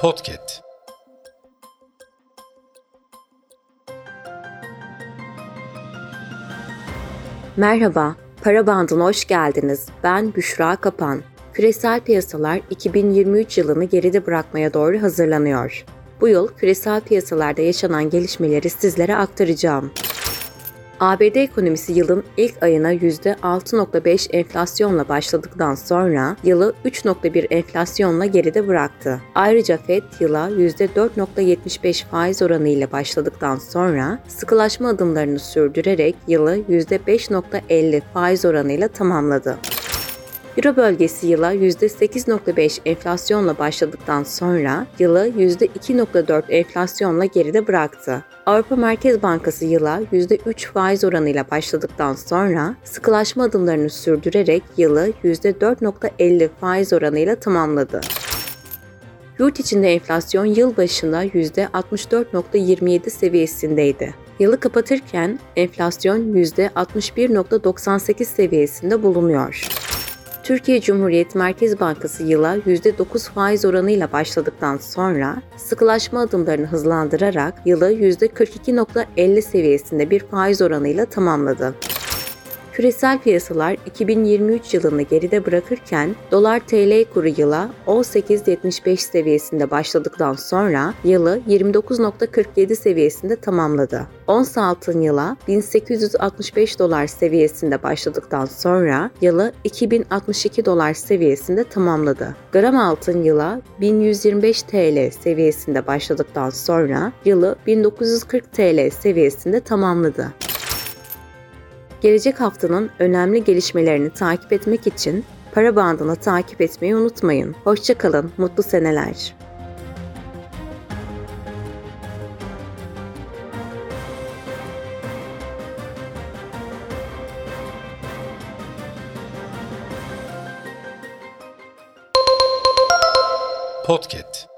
Podcast. Merhaba, Para Bandı'na hoş geldiniz. Ben Büşra Kapan. Küresel piyasalar 2023 yılını geride bırakmaya doğru hazırlanıyor. Bu yıl küresel piyasalarda yaşanan gelişmeleri sizlere aktaracağım. ABD ekonomisi yılın ilk ayına %6.5 enflasyonla başladıktan sonra yılı 3.1 enflasyonla geride bıraktı. Ayrıca FED yıla %4.75 faiz oranı ile başladıktan sonra sıkılaşma adımlarını sürdürerek yılı %5.50 faiz oranıyla tamamladı. Euro bölgesi yıla %8.5 enflasyonla başladıktan sonra yılı %2.4 enflasyonla geride bıraktı. Avrupa Merkez Bankası yıla %3 faiz oranıyla başladıktan sonra sıkılaşma adımlarını sürdürerek yılı %4.50 faiz oranıyla tamamladı. Yurt içinde enflasyon yıl başında %64.27 seviyesindeydi. Yılı kapatırken enflasyon %61.98 seviyesinde bulunuyor. Türkiye Cumhuriyet Merkez Bankası yıla %9 faiz oranıyla başladıktan sonra sıkılaşma adımlarını hızlandırarak yılı %42.50 seviyesinde bir faiz oranıyla tamamladı. Küresel piyasalar 2023 yılını geride bırakırken dolar TL kuru yıla 18.75 seviyesinde başladıktan sonra yılı 29.47 seviyesinde tamamladı. Ons altın yıla 1865 dolar seviyesinde başladıktan sonra yılı 2062 dolar seviyesinde tamamladı. Gram altın yıla 1125 TL seviyesinde başladıktan sonra yılı 1940 TL seviyesinde tamamladı. Gelecek haftanın önemli gelişmelerini takip etmek için para bandını takip etmeyi unutmayın. Hoşçakalın, mutlu seneler. Podcast.